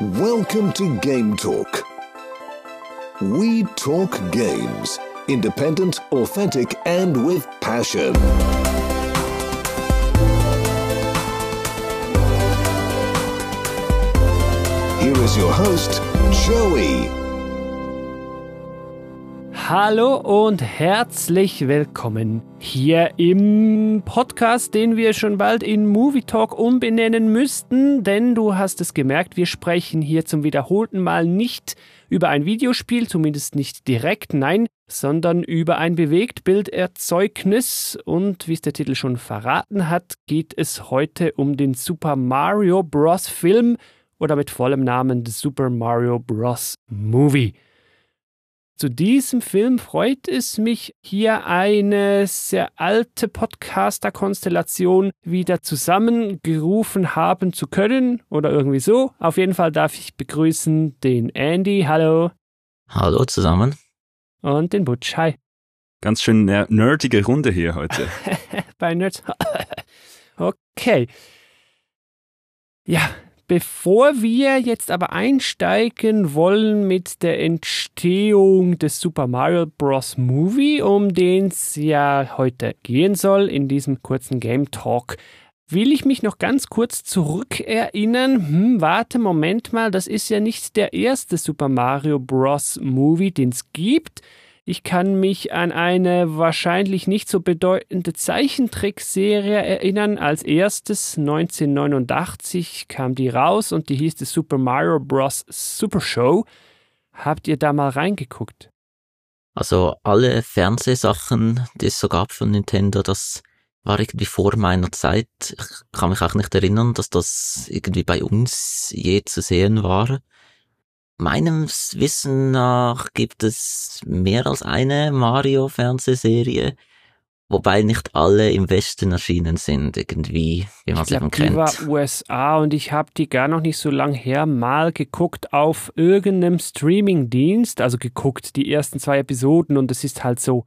Welcome to Game Talk. We talk games. Independent, authentic, and with passion. Here is your host, Joey. Hallo und herzlich willkommen hier im Podcast, den wir schon bald in Movie Talk umbenennen müssten, denn du hast es gemerkt, wir sprechen hier zum wiederholten Mal nicht über ein Videospiel, zumindest nicht direkt, nein, sondern über ein Bewegtbilderzeugnis und wie es der Titel schon verraten hat, geht es heute um den Super Mario Bros. Film oder mit vollem Namen The Super Mario Bros. Movie. Zu diesem Film freut es mich, hier eine sehr alte Podcaster-Konstellation wieder zusammengerufen haben zu können oder irgendwie so. Auf jeden Fall darf ich begrüßen den Andy. Hallo. Hallo zusammen. Und den Butch. Hi. Ganz schön nerdige Runde hier heute. Bei Nerds. okay. Ja, Bevor wir jetzt aber einsteigen wollen mit der Entstehung des Super Mario Bros. Movie, um den es ja heute gehen soll in diesem kurzen Game Talk, will ich mich noch ganz kurz zurückerinnern. Hm, warte, Moment mal, das ist ja nicht der erste Super Mario Bros. Movie, den es gibt. Ich kann mich an eine wahrscheinlich nicht so bedeutende Zeichentrickserie erinnern. Als erstes 1989 kam die raus und die hieß The Super Mario Bros. Super Show. Habt ihr da mal reingeguckt? Also alle Fernsehsachen, die es so gab von Nintendo, das war irgendwie vor meiner Zeit. Ich kann mich auch nicht erinnern, dass das irgendwie bei uns je zu sehen war. Meinem Wissen nach gibt es mehr als eine Mario-Fernsehserie, wobei nicht alle im Westen erschienen sind, irgendwie, wie man sie eben kennt. Die war USA und ich habe die gar noch nicht so lang her mal geguckt auf irgendeinem Streaming-Dienst, also geguckt die ersten zwei Episoden und es ist halt so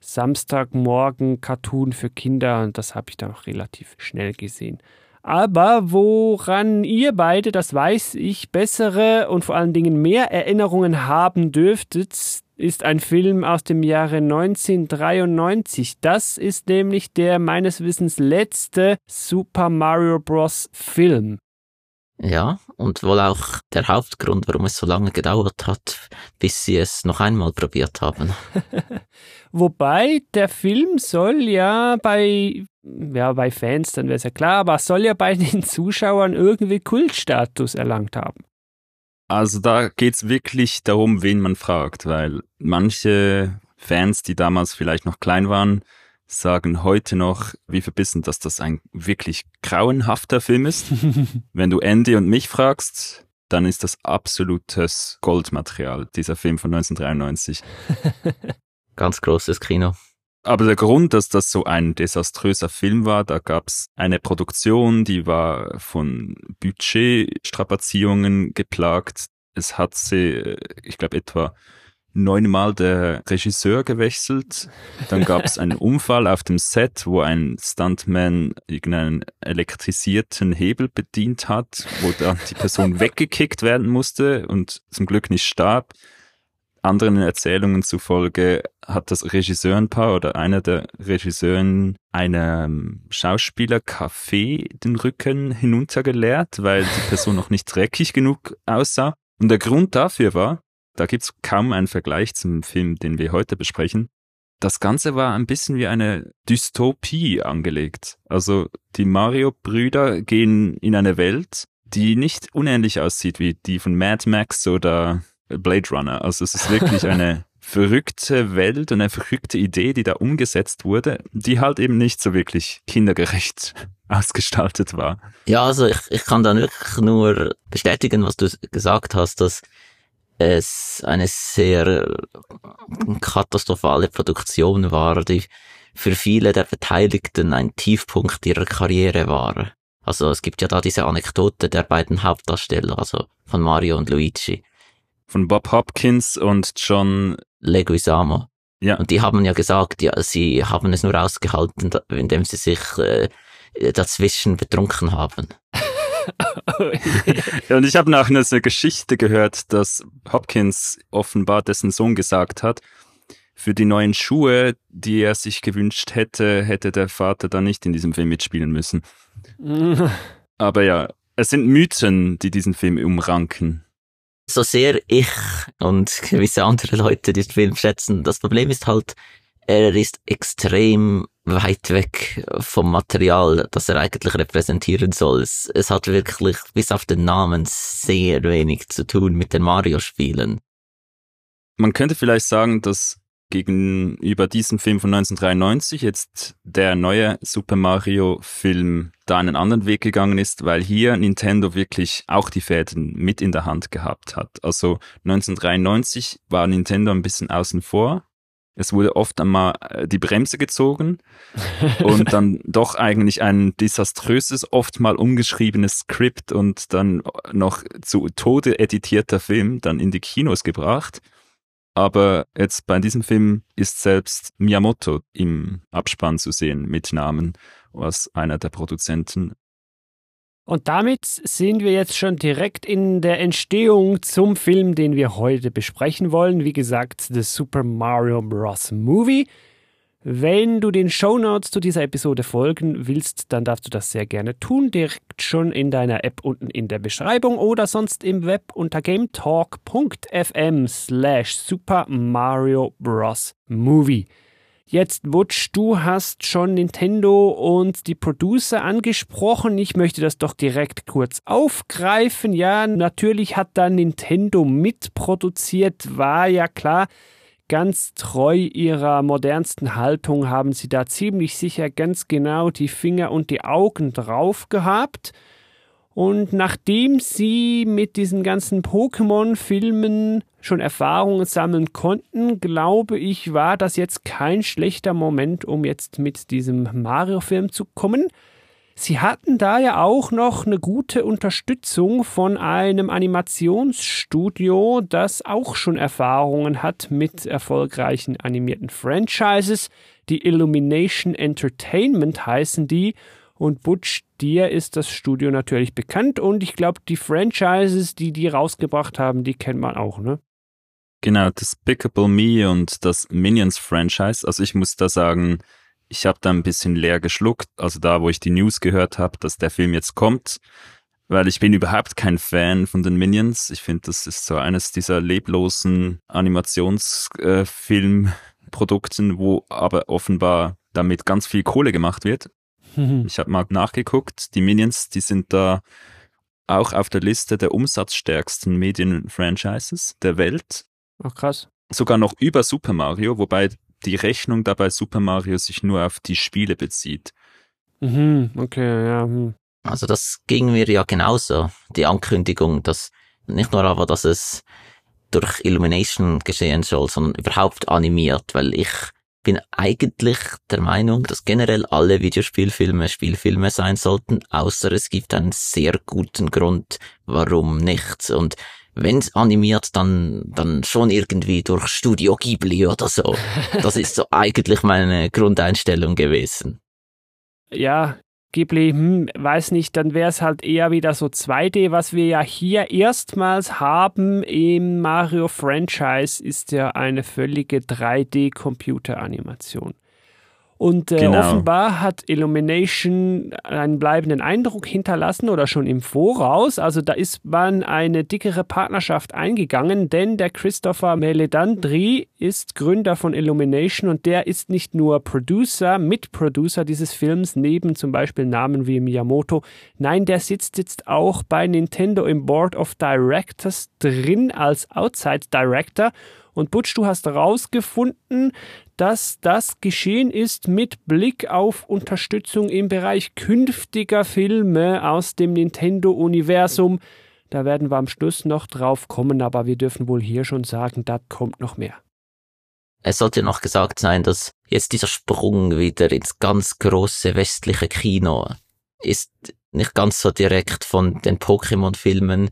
Samstagmorgen Cartoon für Kinder und das habe ich dann auch relativ schnell gesehen. Aber woran ihr beide, das weiß ich, bessere und vor allen Dingen mehr Erinnerungen haben dürftet, ist ein Film aus dem Jahre 1993. Das ist nämlich der meines Wissens letzte Super Mario Bros. Film. Ja, und wohl auch der Hauptgrund, warum es so lange gedauert hat, bis sie es noch einmal probiert haben. Wobei der Film soll ja bei, ja, bei Fans, dann wäre es ja klar, aber soll ja bei den Zuschauern irgendwie Kultstatus erlangt haben. Also da geht's wirklich darum, wen man fragt, weil manche Fans, die damals vielleicht noch klein waren, sagen heute noch, wie verbissen, dass das ein wirklich grauenhafter Film ist. Wenn du Andy und mich fragst, dann ist das absolutes Goldmaterial, dieser Film von 1993. Ganz großes Kino. Aber der Grund, dass das so ein desaströser Film war, da gab es eine Produktion, die war von Budgetstrapazierungen geplagt. Es hat sie, ich glaube, etwa neunmal der Regisseur gewechselt. Dann gab es einen Unfall auf dem Set, wo ein Stuntman irgendeinen elektrisierten Hebel bedient hat, wo dann die Person weggekickt werden musste und zum Glück nicht starb. Anderen Erzählungen zufolge hat das Regisseurenpaar oder einer der Regisseuren einem Schauspieler Kaffee den Rücken hinuntergeleert, weil die Person noch nicht dreckig genug aussah. Und der Grund dafür war, da gibt's kaum einen Vergleich zum Film, den wir heute besprechen. Das Ganze war ein bisschen wie eine Dystopie angelegt. Also die Mario-Brüder gehen in eine Welt, die nicht unähnlich aussieht wie die von Mad Max oder Blade Runner. Also es ist wirklich eine verrückte Welt und eine verrückte Idee, die da umgesetzt wurde, die halt eben nicht so wirklich kindergerecht ausgestaltet war. Ja, also ich, ich kann dann wirklich nur bestätigen, was du gesagt hast, dass es eine sehr katastrophale Produktion war, die für viele der Beteiligten ein Tiefpunkt ihrer Karriere war. Also es gibt ja da diese Anekdote der beiden Hauptdarsteller, also von Mario und Luigi. Von Bob Hopkins und John Leguizamo. Ja. Und die haben ja gesagt, ja, sie haben es nur ausgehalten, indem sie sich äh, dazwischen betrunken haben. ja, und ich habe nachher eine Geschichte gehört, dass Hopkins offenbar dessen Sohn gesagt hat, für die neuen Schuhe, die er sich gewünscht hätte, hätte der Vater dann nicht in diesem Film mitspielen müssen. Aber ja, es sind Mythen, die diesen Film umranken. So sehr ich und gewisse andere Leute diesen Film schätzen, das Problem ist halt, er ist extrem weit weg vom Material, das er eigentlich repräsentieren soll. Es, es hat wirklich bis auf den Namen sehr wenig zu tun mit den Mario-Spielen. Man könnte vielleicht sagen, dass gegenüber diesem Film von 1993 jetzt der neue Super Mario Film da einen anderen Weg gegangen ist, weil hier Nintendo wirklich auch die Fäden mit in der Hand gehabt hat. Also 1993 war Nintendo ein bisschen außen vor. Es wurde oft einmal äh, die Bremse gezogen und dann doch eigentlich ein desaströses, oft mal umgeschriebenes Skript und dann noch zu Tode editierter Film dann in die Kinos gebracht. Aber jetzt bei diesem Film ist selbst Miyamoto im Abspann zu sehen mit Namen als einer der Produzenten. Und damit sind wir jetzt schon direkt in der Entstehung zum Film, den wir heute besprechen wollen. Wie gesagt, The Super Mario Bros. Movie. Wenn du den Shownotes zu dieser Episode folgen willst, dann darfst du das sehr gerne tun, direkt schon in deiner App unten in der Beschreibung oder sonst im Web unter gametalk.fm slash Super Mario Bros. Movie. Jetzt, Butch, du hast schon Nintendo und die Producer angesprochen. Ich möchte das doch direkt kurz aufgreifen. Ja, natürlich hat da Nintendo mitproduziert, war ja klar ganz treu ihrer modernsten Haltung haben sie da ziemlich sicher ganz genau die Finger und die Augen drauf gehabt. Und nachdem sie mit diesen ganzen Pokémon-Filmen schon Erfahrungen sammeln konnten, glaube ich, war das jetzt kein schlechter Moment, um jetzt mit diesem Mario-Film zu kommen. Sie hatten da ja auch noch eine gute Unterstützung von einem Animationsstudio, das auch schon Erfahrungen hat mit erfolgreichen animierten Franchises. Die Illumination Entertainment heißen die. Und Butch, dir ist das Studio natürlich bekannt und ich glaube, die Franchises, die die rausgebracht haben, die kennt man auch, ne? Genau, Despicable Me und das Minions Franchise. Also ich muss da sagen, ich habe da ein bisschen leer geschluckt, also da, wo ich die News gehört habe, dass der Film jetzt kommt, weil ich bin überhaupt kein Fan von den Minions. Ich finde, das ist so eines dieser leblosen Animationsfilmprodukten, äh, wo aber offenbar damit ganz viel Kohle gemacht wird. Mhm. Ich habe mal nachgeguckt, die Minions, die sind da auch auf der Liste der umsatzstärksten Medienfranchises der Welt. Ach krass. Sogar noch über Super Mario, wobei die Rechnung dabei Super Mario sich nur auf die Spiele bezieht. Mhm, okay, ja. Hm. Also das ging mir ja genauso, die Ankündigung, dass nicht nur aber, dass es durch Illumination geschehen soll, sondern überhaupt animiert, weil ich bin eigentlich der Meinung, dass generell alle Videospielfilme Spielfilme sein sollten, außer es gibt einen sehr guten Grund, warum nicht. Und wenn es animiert, dann, dann schon irgendwie durch Studio Ghibli oder so. Das ist so eigentlich meine Grundeinstellung gewesen. Ja, Ghibli, hm, weiß nicht, dann wäre es halt eher wieder so 2D. Was wir ja hier erstmals haben im Mario Franchise ist ja eine völlige 3D-Computeranimation. Und äh, genau. offenbar hat Illumination einen bleibenden Eindruck hinterlassen oder schon im Voraus. Also da ist man eine dickere Partnerschaft eingegangen, denn der Christopher Meledandri ist Gründer von Illumination und der ist nicht nur Producer, Mitproducer dieses Films, neben zum Beispiel Namen wie Miyamoto. Nein, der sitzt jetzt auch bei Nintendo im Board of Directors drin als Outside Director und Butch, du hast herausgefunden, dass das geschehen ist mit Blick auf Unterstützung im Bereich künftiger Filme aus dem Nintendo-Universum. Da werden wir am Schluss noch drauf kommen, aber wir dürfen wohl hier schon sagen, da kommt noch mehr. Es sollte noch gesagt sein, dass jetzt dieser Sprung wieder ins ganz große westliche Kino ist nicht ganz so direkt von den Pokémon-Filmen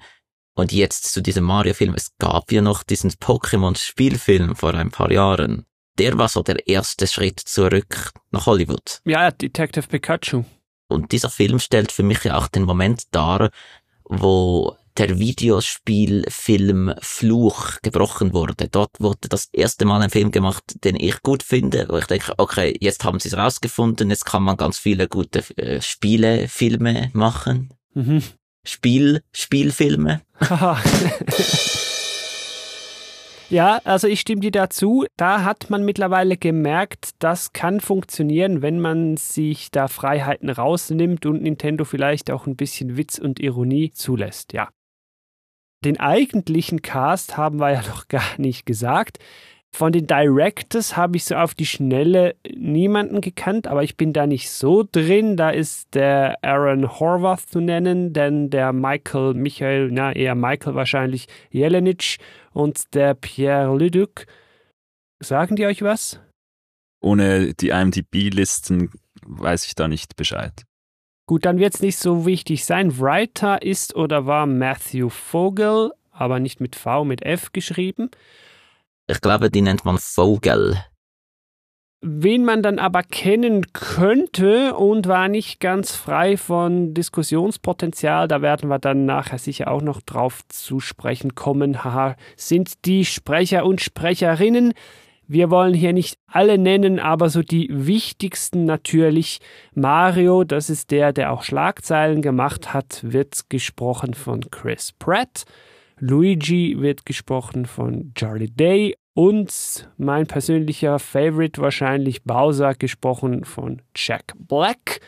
und jetzt zu diesem Mario-Film. Es gab ja noch diesen Pokémon-Spielfilm vor ein paar Jahren. Der war so der erste Schritt zurück nach Hollywood. Ja, Detective Pikachu. Und dieser Film stellt für mich ja auch den Moment dar, wo der Videospielfilm Fluch gebrochen wurde. Dort wurde das erste Mal ein Film gemacht, den ich gut finde, wo ich denke, okay, jetzt haben sie es rausgefunden, jetzt kann man ganz viele gute äh, Spielefilme machen. Mhm. Spiel, Spielfilme. Ja, also ich stimme dir dazu. Da hat man mittlerweile gemerkt, das kann funktionieren, wenn man sich da Freiheiten rausnimmt und Nintendo vielleicht auch ein bisschen Witz und Ironie zulässt. Ja. Den eigentlichen Cast haben wir ja noch gar nicht gesagt. Von den Directors habe ich so auf die Schnelle niemanden gekannt, aber ich bin da nicht so drin. Da ist der Aaron Horvath zu nennen, denn der Michael, Michael, na eher Michael wahrscheinlich, Jelenic und der Pierre Leduc. Sagen die euch was? Ohne die IMDb-Listen weiß ich da nicht Bescheid. Gut, dann wird es nicht so wichtig sein. Writer ist oder war Matthew Vogel, aber nicht mit V, mit F geschrieben. Ich glaube, die nennt man Vogel. Wen man dann aber kennen könnte und war nicht ganz frei von Diskussionspotenzial, da werden wir dann nachher sicher auch noch drauf zu sprechen kommen, haha, sind die Sprecher und Sprecherinnen. Wir wollen hier nicht alle nennen, aber so die wichtigsten natürlich. Mario, das ist der, der auch Schlagzeilen gemacht hat, wird gesprochen von Chris Pratt. Luigi wird gesprochen von Charlie Day und mein persönlicher Favorite wahrscheinlich Bowser, gesprochen von Jack Black.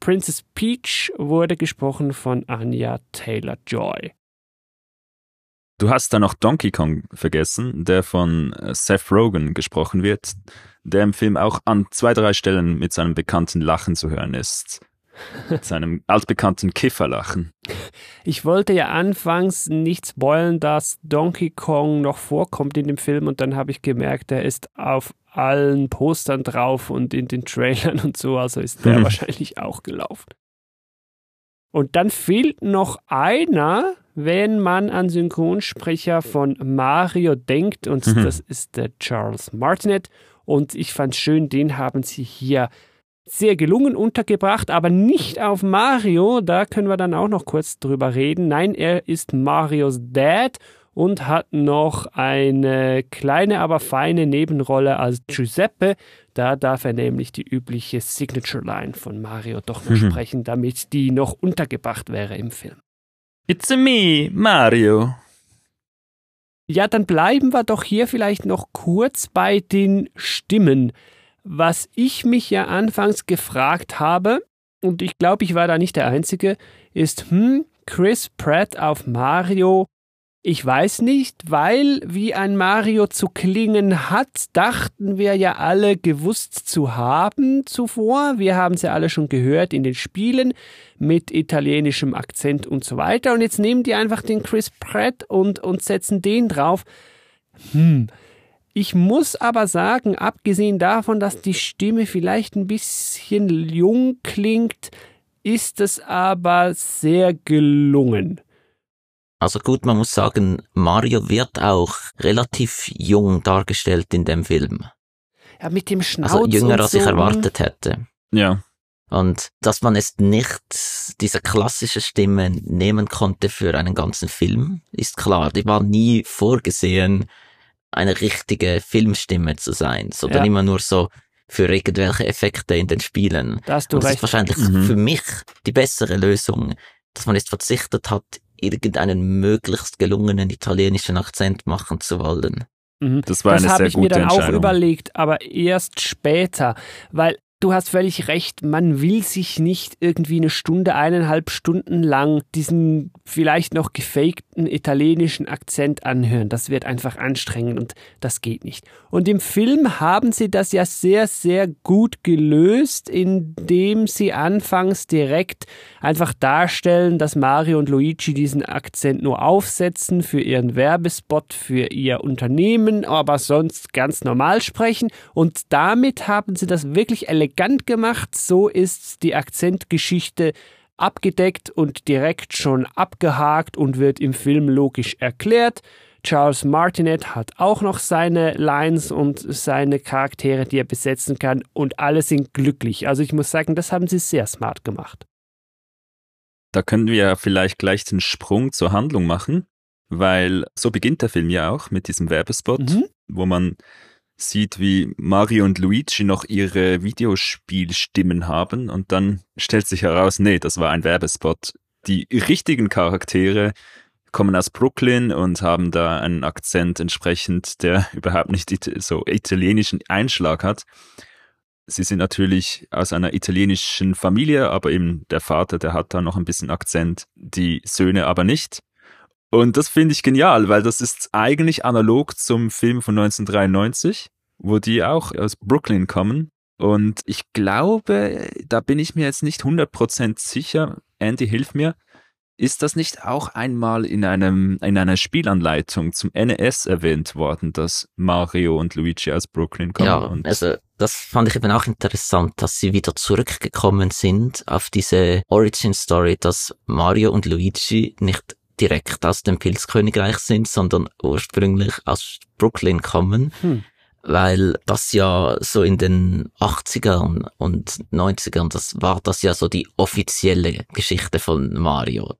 Princess Peach wurde gesprochen von Anya Taylor-Joy. Du hast da noch Donkey Kong vergessen, der von äh, Seth Rogen gesprochen wird, der im Film auch an zwei, drei Stellen mit seinem bekannten Lachen zu hören ist. Seinem altbekannten Kifferlachen. Ich wollte ja anfangs nicht spoilen, dass Donkey Kong noch vorkommt in dem Film und dann habe ich gemerkt, er ist auf allen Postern drauf und in den Trailern und so, also ist der wahrscheinlich auch gelaufen. Und dann fehlt noch einer, wenn man an Synchronsprecher von Mario denkt, und Mhm. das ist der Charles Martinet. Und ich fand schön, den haben sie hier sehr gelungen untergebracht, aber nicht auf Mario. Da können wir dann auch noch kurz drüber reden. Nein, er ist Marios Dad und hat noch eine kleine, aber feine Nebenrolle als Giuseppe. Da darf er nämlich die übliche Signature Line von Mario doch noch Mhm. sprechen, damit die noch untergebracht wäre im Film. It's a me, Mario. Ja, dann bleiben wir doch hier vielleicht noch kurz bei den Stimmen. Was ich mich ja anfangs gefragt habe, und ich glaube, ich war da nicht der Einzige, ist, hm, Chris Pratt auf Mario, ich weiß nicht, weil wie ein Mario zu klingen hat, dachten wir ja alle gewusst zu haben zuvor. Wir haben es ja alle schon gehört in den Spielen mit italienischem Akzent und so weiter. Und jetzt nehmen die einfach den Chris Pratt und, und setzen den drauf. Hm. Ich muss aber sagen, abgesehen davon, dass die Stimme vielleicht ein bisschen jung klingt, ist es aber sehr gelungen. Also gut, man muss sagen, Mario wird auch relativ jung dargestellt in dem Film. Ja, mit dem Schnauz Also jünger und als so. ich erwartet hätte. Ja. Und dass man es nicht diese klassische Stimme nehmen konnte für einen ganzen Film, ist klar. Die war nie vorgesehen, eine richtige Filmstimme zu sein, sondern Ja. immer nur so für irgendwelche Effekte in den Spielen. Da hast du Und das ist recht. wahrscheinlich Mhm. für mich die bessere Lösung, dass man jetzt verzichtet hat, irgendeinen möglichst gelungenen italienischen Akzent machen zu wollen. Mhm. Das war das eine habe sehr ich mir gute dann auch Entscheidung. überlegt, aber erst später, weil du hast völlig recht, man will sich nicht irgendwie eine Stunde, eineinhalb Stunden lang diesen vielleicht noch gefakten italienischen Akzent anhören. Das wird einfach anstrengend und das geht nicht. Und im Film haben sie das ja sehr, sehr gut gelöst, indem sie anfangs direkt einfach darstellen, dass Mario und Luigi diesen Akzent nur aufsetzen für ihren Werbespot, für ihr Unternehmen, aber sonst ganz normal sprechen. Und damit haben sie das wirklich elegant gemacht. So ist die Akzentgeschichte abgedeckt und direkt schon abgehakt und wird im Film logisch erklärt. Charles Martinet hat auch noch seine Lines und seine Charaktere, die er besetzen kann und alle sind glücklich. Also ich muss sagen, das haben sie sehr smart gemacht. Da können wir ja vielleicht gleich den Sprung zur Handlung machen, weil so beginnt der Film ja auch mit diesem Werbespot, Mhm. wo man sieht, wie Mario und Luigi noch ihre Videospielstimmen haben und dann stellt sich heraus, nee, das war ein Werbespot. Die richtigen Charaktere kommen aus Brooklyn und haben da einen Akzent entsprechend, der überhaupt nicht so italienischen Einschlag hat. Sie sind natürlich aus einer italienischen Familie, aber eben der Vater, der hat da noch ein bisschen Akzent, die Söhne aber nicht. Und das finde ich genial, weil das ist eigentlich analog zum Film von 1993, wo die auch aus Brooklyn kommen. Und ich glaube, da bin ich mir jetzt nicht 100% sicher, Andy, hilf mir, ist das nicht auch einmal in einem, in einer Spielanleitung zum NES erwähnt worden, dass Mario und Luigi aus Brooklyn kommen? Ja, also das fand ich eben auch interessant, dass sie wieder zurückgekommen sind auf diese Origin Story, dass Mario und Luigi nicht direkt aus dem Pilzkönigreich sind, sondern ursprünglich aus Brooklyn kommen, Hm. weil das ja so in den 80ern und 90ern, das war das ja so die offizielle Geschichte von Mario.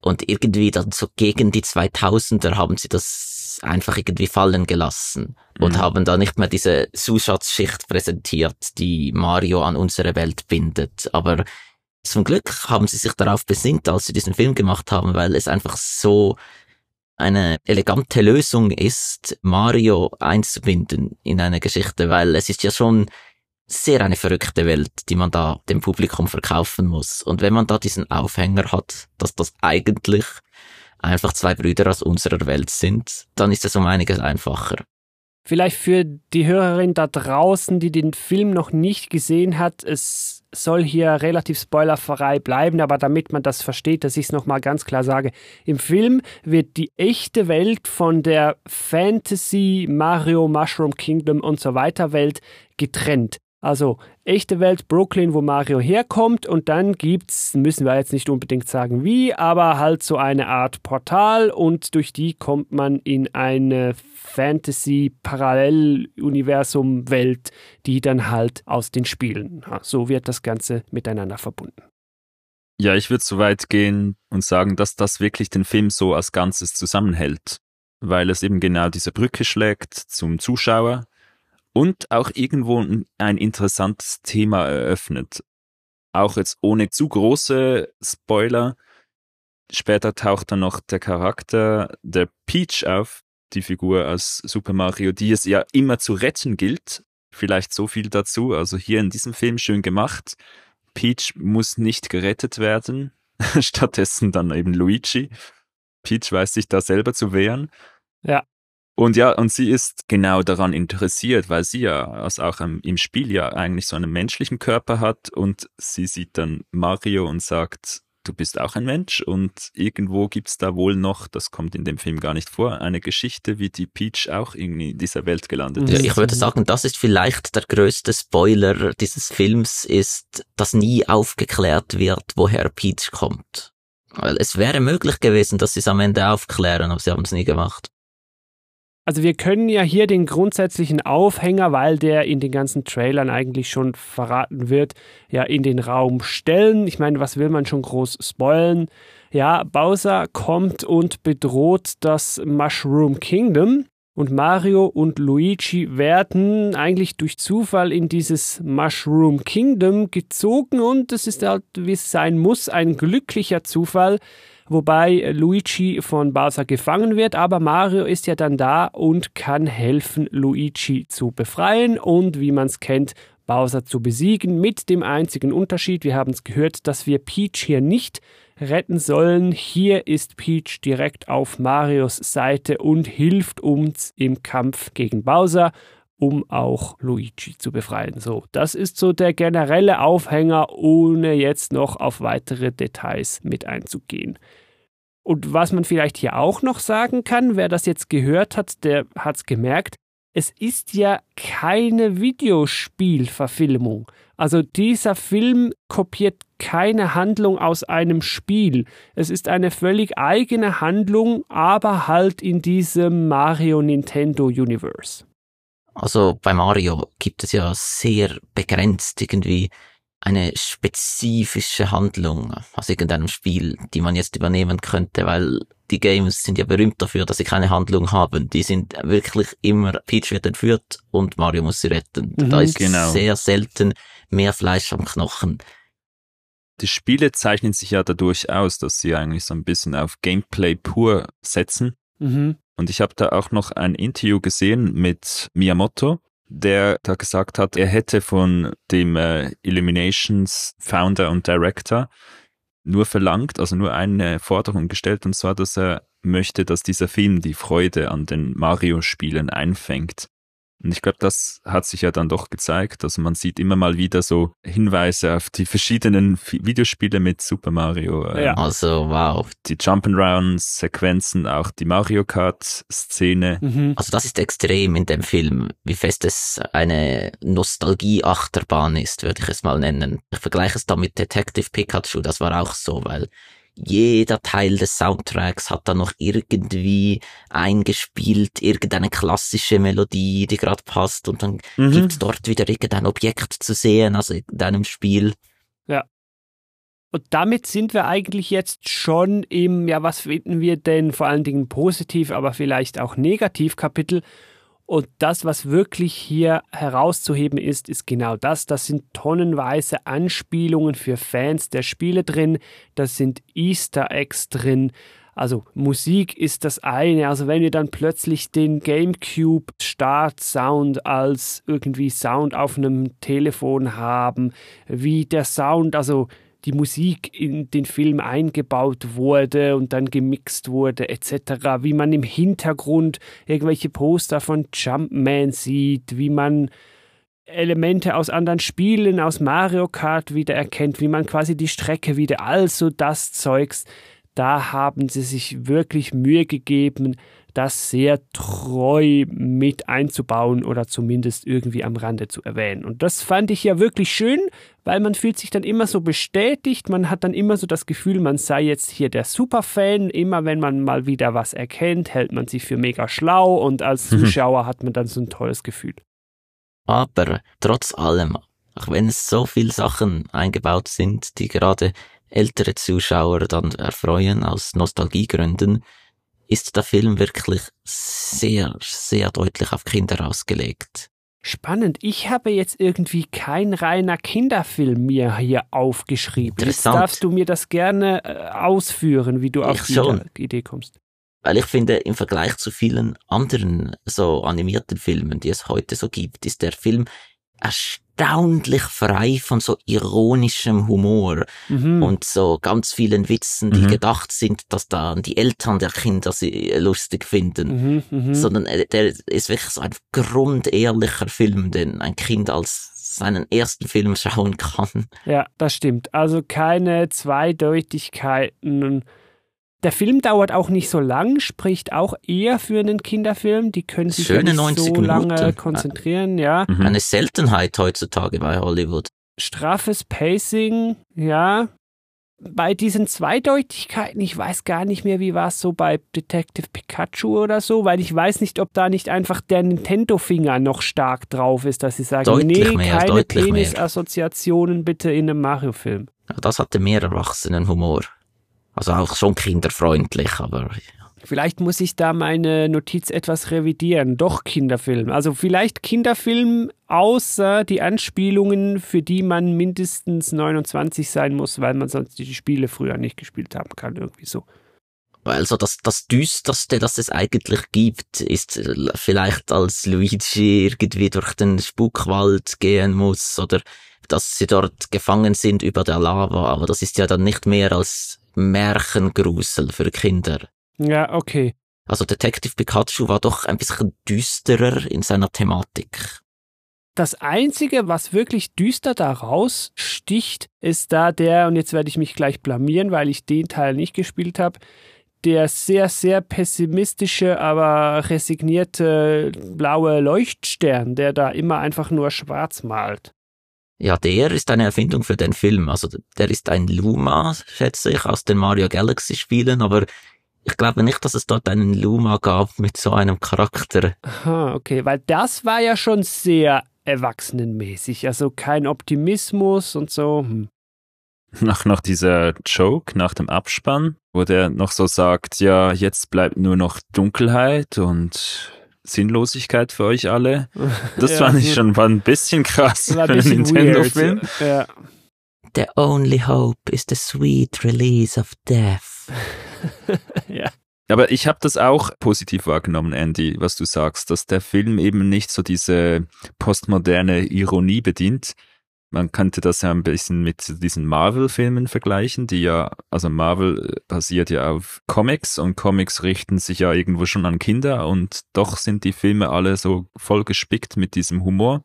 Und irgendwie dann so gegen die 2000er haben sie das einfach irgendwie fallen gelassen und Mhm. haben da nicht mehr diese Zusatzschicht präsentiert, die Mario an unsere Welt bindet. Aber zum Glück haben sie sich darauf besinnt, als sie diesen Film gemacht haben, weil es einfach so eine elegante Lösung ist, Mario einzubinden in eine Geschichte, weil es ist ja schon sehr eine verrückte Welt, die man da dem Publikum verkaufen muss. Und wenn man da diesen Aufhänger hat, dass das eigentlich einfach zwei Brüder aus unserer Welt sind, dann ist es um einiges einfacher. Vielleicht für die Hörerin da draußen, die den Film noch nicht gesehen hat, es soll hier relativ spoilerfrei bleiben, aber damit man das versteht, dass ich es nochmal ganz klar sage. Im Film wird die echte Welt von der Fantasy, Mario, Mushroom Kingdom und so weiter Welt getrennt. Also echte Welt Brooklyn, wo Mario herkommt und dann gibt's, müssen wir jetzt nicht unbedingt sagen wie, aber halt so eine Art Portal und durch die kommt man in eine Fantasy-Paralleluniversum-Welt, die dann halt aus den Spielen. So wird das Ganze miteinander verbunden. Ja, ich würde so weit gehen und sagen, dass das wirklich den Film so als Ganzes zusammenhält, weil es eben genau diese Brücke schlägt zum Zuschauer und auch irgendwo ein, interessantes Thema eröffnet. Auch jetzt ohne zu große Spoiler. Später taucht dann noch der Charakter der Peach auf, die Figur aus Super Mario, die es ja immer zu retten gilt. Vielleicht so viel dazu. Also hier in diesem Film schön gemacht. Peach muss nicht gerettet werden, stattdessen dann eben Luigi. Peach weiß sich da selber zu wehren. Ja. Und ja, und sie ist genau daran interessiert, weil sie ja, also auch im, Spiel ja eigentlich so einen menschlichen Körper hat und sie sieht dann Mario und sagt, du bist auch ein Mensch und irgendwo gibt's da wohl noch, das kommt in dem Film gar nicht vor, eine Geschichte, wie die Peach auch irgendwie in dieser Welt gelandet ist. ich würde sagen, das ist vielleicht der größte Spoiler dieses Films, ist, dass nie aufgeklärt wird, woher Peach kommt. Weil es wäre möglich gewesen, dass sie es am Ende aufklären, aber sie haben es nie gemacht. Also wir können ja hier den grundsätzlichen Aufhänger, weil der in den ganzen Trailern eigentlich schon verraten wird, ja in den Raum stellen. Ich meine, was will man schon groß spoilen? Ja, Bowser kommt und bedroht das Mushroom Kingdom. Und Mario und Luigi werden eigentlich durch Zufall in dieses Mushroom Kingdom gezogen und es ist halt, wie es sein muss, ein glücklicher Zufall, wobei Luigi von Bowser gefangen wird, aber Mario ist ja dann da und kann helfen, Luigi zu befreien und wie man es kennt, Bowser zu besiegen, mit dem einzigen Unterschied, wir haben es gehört, dass wir Peach hier nicht retten sollen. Hier ist Peach direkt auf Marios Seite und hilft uns im Kampf gegen Bowser, um auch Luigi zu befreien. So, das ist so der generelle Aufhänger, ohne jetzt noch auf weitere Details mit einzugehen. Und was man vielleicht hier auch noch sagen kann, wer das jetzt gehört hat, der hat es gemerkt, es ist ja keine Videospielverfilmung. Also dieser Film kopiert keine Handlung aus einem Spiel. Es ist eine völlig eigene Handlung, aber halt in diesem Mario Nintendo Universe. Also bei Mario gibt es ja sehr begrenzt irgendwie eine spezifische Handlung aus irgendeinem Spiel, die man jetzt übernehmen könnte, weil die Games sind ja berühmt dafür, dass sie keine Handlung haben. Die sind wirklich immer, Peach wird entführt und Mario muss sie retten. Mhm, da ist genau. sehr selten mehr Fleisch am Knochen. Die Spiele zeichnen sich ja dadurch aus, dass sie eigentlich so ein bisschen auf Gameplay pur setzen. Mhm. Und ich habe da auch noch ein Interview gesehen mit Miyamoto, der da gesagt hat, er hätte von dem äh, Illuminations Founder und Director nur verlangt, also nur eine Forderung gestellt, und zwar, dass er möchte, dass dieser Film die Freude an den Mario-Spielen einfängt. Und ich glaube, das hat sich ja dann doch gezeigt. Also man sieht immer mal wieder so Hinweise auf die verschiedenen Videospiele mit Super Mario. äh, Ja. Also wow. Die Jump'n'Round-Sequenzen, auch die Mario Kart-Szene. Mhm. Also das ist extrem in dem Film, wie fest es eine Nostalgie-Achterbahn ist, würde ich es mal nennen. Ich vergleiche es da mit Detective Pikachu, das war auch so, weil jeder Teil des Soundtracks hat da noch irgendwie eingespielt, irgendeine klassische Melodie, die gerade passt und dann Mhm. gibt's dort wieder irgendein Objekt zu sehen, also in deinem Spiel. Und damit sind wir eigentlich jetzt schon im, ja, was finden wir denn vor allen Dingen positiv, aber vielleicht auch negativ Kapitel. Und das, was wirklich hier herauszuheben ist, ist genau das. Das sind tonnenweise Anspielungen für Fans der Spiele drin. Das sind Easter Eggs drin. Also Musik ist das eine. Also wenn wir dann plötzlich den GameCube Start Sound als irgendwie Sound auf einem Telefon haben, wie der Sound, also die Musik in den Film eingebaut wurde und dann gemixt wurde etc., wie man im Hintergrund irgendwelche Poster von Jumpman sieht, wie man Elemente aus anderen Spielen, aus Mario Kart wiedererkennt, wie man quasi die Strecke wieder, also das Zeugs, da haben sie sich wirklich Mühe gegeben, das sehr treu mit einzubauen oder zumindest irgendwie am Rande zu erwähnen. Und das fand ich ja wirklich schön, weil man fühlt sich dann immer so bestätigt, man hat dann immer so das Gefühl, man sei jetzt hier der Superfan, immer wenn man mal wieder was erkennt, hält man sich für mega schlau und als Zuschauer hat man dann so ein tolles Gefühl. Aber trotz allem, auch wenn es so viele Sachen eingebaut sind, die gerade ältere Zuschauer dann erfreuen aus Nostalgiegründen, ist der Film wirklich sehr, sehr deutlich auf Kinder ausgelegt. Spannend. Ich habe jetzt irgendwie kein reiner Kinderfilm mir hier aufgeschrieben. Jetzt Interessant. darfst du mir das gerne äh, ausführen, wie du auf Ich die. Idee kommst. Weil ich finde, im Vergleich zu vielen anderen so animierten Filmen, die es heute so gibt, ist der Film erstaunlich frei von so ironischem Humor Mhm. und so ganz vielen Witzen, die Mhm. gedacht sind, dass dann die Eltern der Kinder sie lustig finden. Mhm, mhm. sondern er- der ist wirklich so ein grundehrlicher Film, den ein Kind als seinen ersten Film schauen kann. Ja, das stimmt. Also keine Zweideutigkeiten. Der Film dauert auch nicht so lang, spricht auch eher für einen Kinderfilm. Die können sich Schöne nicht 90 so lange Minuten. konzentrieren, ja. Mhm. Eine Seltenheit heutzutage bei Hollywood. straffes Pacing, ja. Bei diesen Zweideutigkeiten, ich weiß gar nicht mehr, wie war es so bei Detective Pikachu oder so, weil ich weiß nicht, ob da nicht einfach der Nintendo-Finger noch stark drauf ist, dass sie sagen, Deutlich nee, mehr, keine. Penisassoziationen bitte in einem Mario-Film. Ja, Das hatte mehr Erwachsenenhumor. Also auch schon kinderfreundlich, aber Vielleicht muss ich da meine Notiz etwas revidieren. Doch Kinderfilm. Also vielleicht Kinderfilm, außer die Anspielungen, für die man mindestens 29 sein muss, weil man sonst die Spiele früher nicht gespielt haben kann. Irgendwie so. also das, das Düsterste, das es eigentlich gibt, ist äh, vielleicht als Luigi irgendwie durch den Spukwald gehen muss oder dass sie dort gefangen sind über der Lava, aber das ist ja dann nicht mehr als Märchengrusel für Kinder. Ja, okay. Also Detective Pikachu war doch ein bisschen düsterer in seiner Thematik. Das Einzige, was wirklich düster daraus sticht, ist da der, und jetzt werde ich mich gleich blamieren, weil ich den Teil nicht gespielt habe, der sehr, sehr pessimistische, aber resignierte blaue Leuchtstern, der da immer einfach nur schwarz malt. Ja, der ist eine Erfindung für den Film. Also der ist ein Luma, schätze ich, aus den Mario Galaxy Spielen, aber ich glaube nicht, dass es dort einen Luma gab mit so einem Charakter. Aha, okay, weil das war ja schon sehr erwachsenenmäßig, also kein Optimismus und so. Hm. Nach, nach dieser Joke, nach dem Abspann, wo der noch so sagt, ja, jetzt bleibt nur noch Dunkelheit und Sinnlosigkeit für euch alle. Das Ja. fand ich schon war ein bisschen krass War für ein einen bisschen Nintendo-Film. weird. Ja. The only hope is the sweet release of death. ja. Aber ich habe das auch positiv wahrgenommen, Andy, was du sagst, dass der Film eben nicht so diese postmoderne Ironie bedient. Man könnte das ja ein bisschen mit diesen Marvel-Filmen vergleichen, die ja, also Marvel äh, basiert ja auf Comics und Comics richten sich ja irgendwo schon an Kinder und doch sind die Filme alle so voll gespickt mit diesem Humor.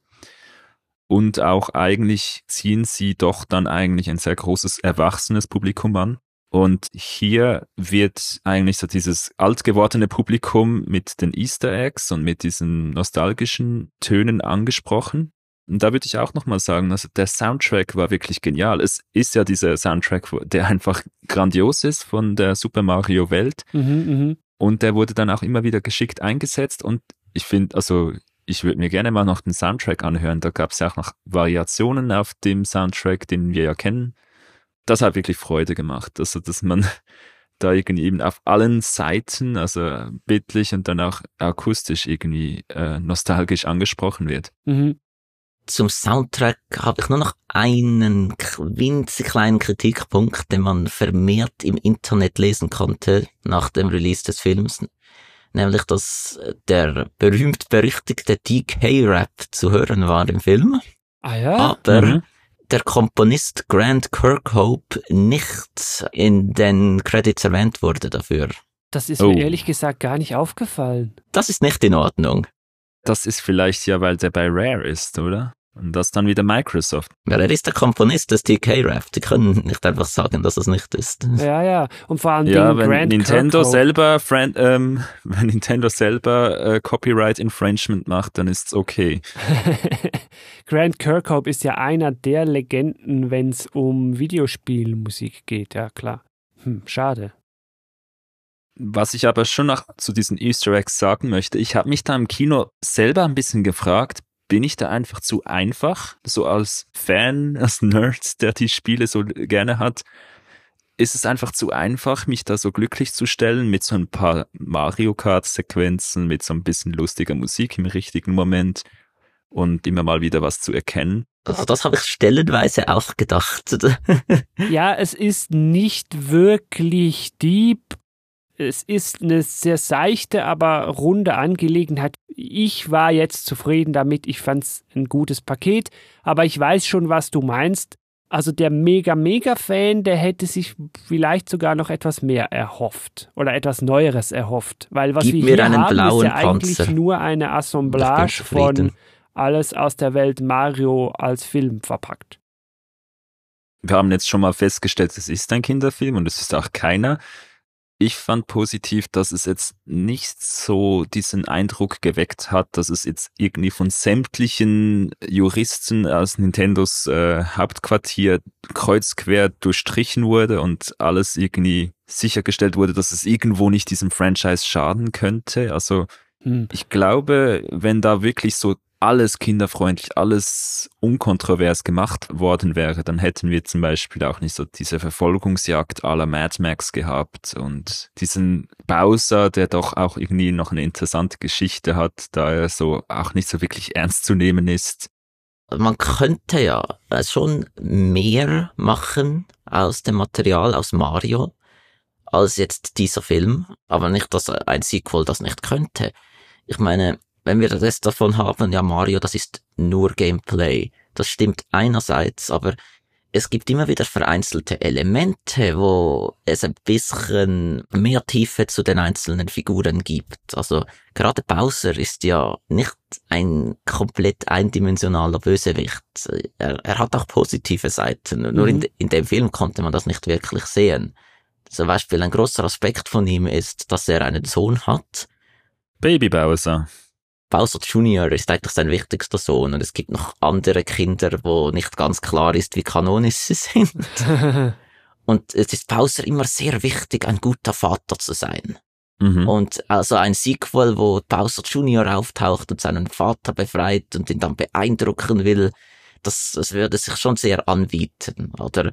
Und auch eigentlich ziehen sie doch dann eigentlich ein sehr großes erwachsenes Publikum an. Und hier wird eigentlich so dieses alt gewordene Publikum mit den Easter Eggs und mit diesen nostalgischen Tönen angesprochen. Und da würde ich auch nochmal sagen, also der Soundtrack war wirklich genial. Es ist ja dieser Soundtrack, der einfach grandios ist von der Super Mario Welt. Mhm, mhm. Und der wurde dann auch immer wieder geschickt eingesetzt. Und ich finde, also ich würde mir gerne mal noch den Soundtrack anhören. Da gab es ja auch noch Variationen auf dem Soundtrack, den wir ja kennen. Das hat wirklich Freude gemacht. Also, dass man da irgendwie eben auf allen Seiten, also bildlich und dann auch akustisch irgendwie äh, nostalgisch angesprochen wird. Mhm. Zum Soundtrack habe ich nur noch einen winzig kleinen Kritikpunkt, den man vermehrt im Internet lesen konnte nach dem Release des Films. Nämlich, dass der berühmt-berüchtigte DK-Rap zu hören war im Film. Ah ja? Aber Mhm. der Komponist Grant Kirkhope nicht in den Credits erwähnt wurde dafür. Das ist Oh. mir ehrlich gesagt gar nicht aufgefallen. Das ist nicht in Ordnung. Das ist vielleicht ja, weil der bei Rare ist, oder? Und das dann wieder Microsoft. Weil er ist der Komponist des DK-Rap. Die können nicht einfach sagen, dass es nicht ist. Ja, ja. Und vor allem Ja, wenn Grant Nintendo Kirkhope. selber Friend, ähm, wenn Nintendo selber äh, Copyright Infringement macht, dann ist's okay. Grant Kirkhope ist ja einer der Legenden, wenn es um Videospielmusik geht, ja klar. Hm, schade. Was ich aber schon noch zu diesen Easter Eggs sagen möchte, ich habe mich da im Kino selber ein bisschen gefragt, bin ich da einfach zu einfach, so als Fan, als Nerd, der die Spiele so gerne hat, ist es einfach zu einfach, mich da so glücklich zu stellen mit so ein paar Mario Kart Sequenzen, mit so ein bisschen lustiger Musik im richtigen Moment und immer mal wieder was zu erkennen. Also das habe ich stellenweise auch gedacht. Ja, es ist nicht wirklich deep. Es ist eine sehr seichte, aber runde Angelegenheit. Ich war jetzt zufrieden damit. Ich fand es ein gutes Paket, aber ich weiß schon, was du meinst. Also der mega, mega Fan, der hätte sich vielleicht sogar noch etwas mehr erhofft oder etwas Neueres erhofft. Weil was Gib wir mir hier einen haben, blauen ist ja eigentlich Panzer. nur eine Assemblage von alles aus der Welt Mario als Film verpackt. Wir haben jetzt schon mal festgestellt, es ist ein Kinderfilm und es ist auch keiner. Ich fand positiv, dass es jetzt nicht so diesen Eindruck geweckt hat, dass es jetzt irgendwie von sämtlichen Juristen aus Nintendos äh, Hauptquartier kreuzquer durchstrichen wurde und alles irgendwie sichergestellt wurde, dass es irgendwo nicht diesem Franchise schaden könnte. Also Hm. ich glaube, wenn da wirklich so alles kinderfreundlich, alles unkontrovers gemacht worden wäre, dann hätten wir zum Beispiel auch nicht so diese Verfolgungsjagd la Mad Max gehabt und diesen Bowser, der doch auch irgendwie noch eine interessante Geschichte hat, da er so auch nicht so wirklich ernst zu nehmen ist. Man könnte ja äh, schon mehr machen aus dem Material aus Mario als jetzt dieser Film, aber nicht, dass ein Sequel das nicht könnte. Ich meine, wenn wir das davon haben, ja Mario, das ist nur Gameplay. Das stimmt einerseits, aber es gibt immer wieder vereinzelte Elemente, wo es ein bisschen mehr Tiefe zu den einzelnen Figuren gibt. Also gerade Bowser ist ja nicht ein komplett eindimensionaler Bösewicht. Er, er hat auch positive Seiten. Nur in, Mhm. in dem Film konnte man das nicht wirklich sehen. Zum Beispiel ein großer Aspekt von ihm ist, dass er einen Sohn hat. Baby Bowser. Bowser Junior ist eigentlich sein wichtigster Sohn und es gibt noch andere Kinder, wo nicht ganz klar ist, wie kanonisch sie sind. und es ist Bowser immer sehr wichtig, ein guter Vater zu sein. Mhm. Und also ein Sequel, wo Bowser Junior auftaucht und seinen Vater befreit und ihn dann beeindrucken will, das, das würde sich schon sehr anbieten. Oder